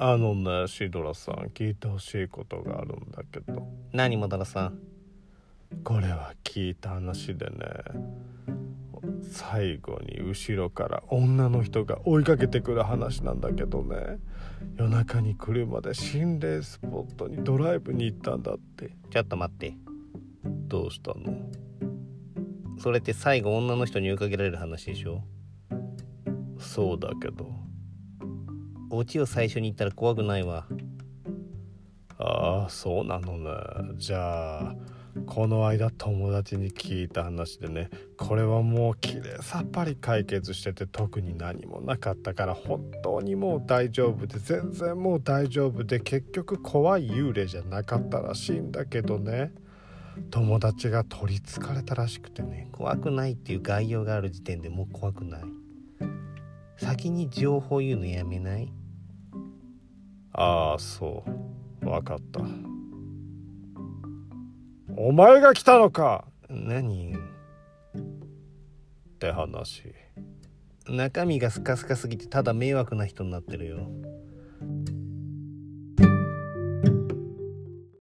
あのねシドラさん聞いてほしいことがあるんだけど。何もだらさん？これは聞いた話でね最後に後ろから女の人が追いかけてくる話なんだけどね夜中に車で心霊スポットにドライブに行ったんだって。ちょっと待って。どうしたの？それって最後女の人に追いかけられる話でしょ？そうだけどオチを最初に言ったら怖くないわ。ああそうなのね。じゃあこの間友達に聞いた話でね。これはもうきれいさっぱり解決してて特に何もなかったから本当にもう大丈夫で全然もう大丈夫で結局怖い幽霊じゃなかったらしいんだけどね。友達が取りつかれたらしくてね。怖くないっていう概要がある時点でもう怖くない。先に情報言うのやめない？ああそう。分かった。お前が来たのか。何？って話。中身がスカスカすぎてただ迷惑な人になってるよ。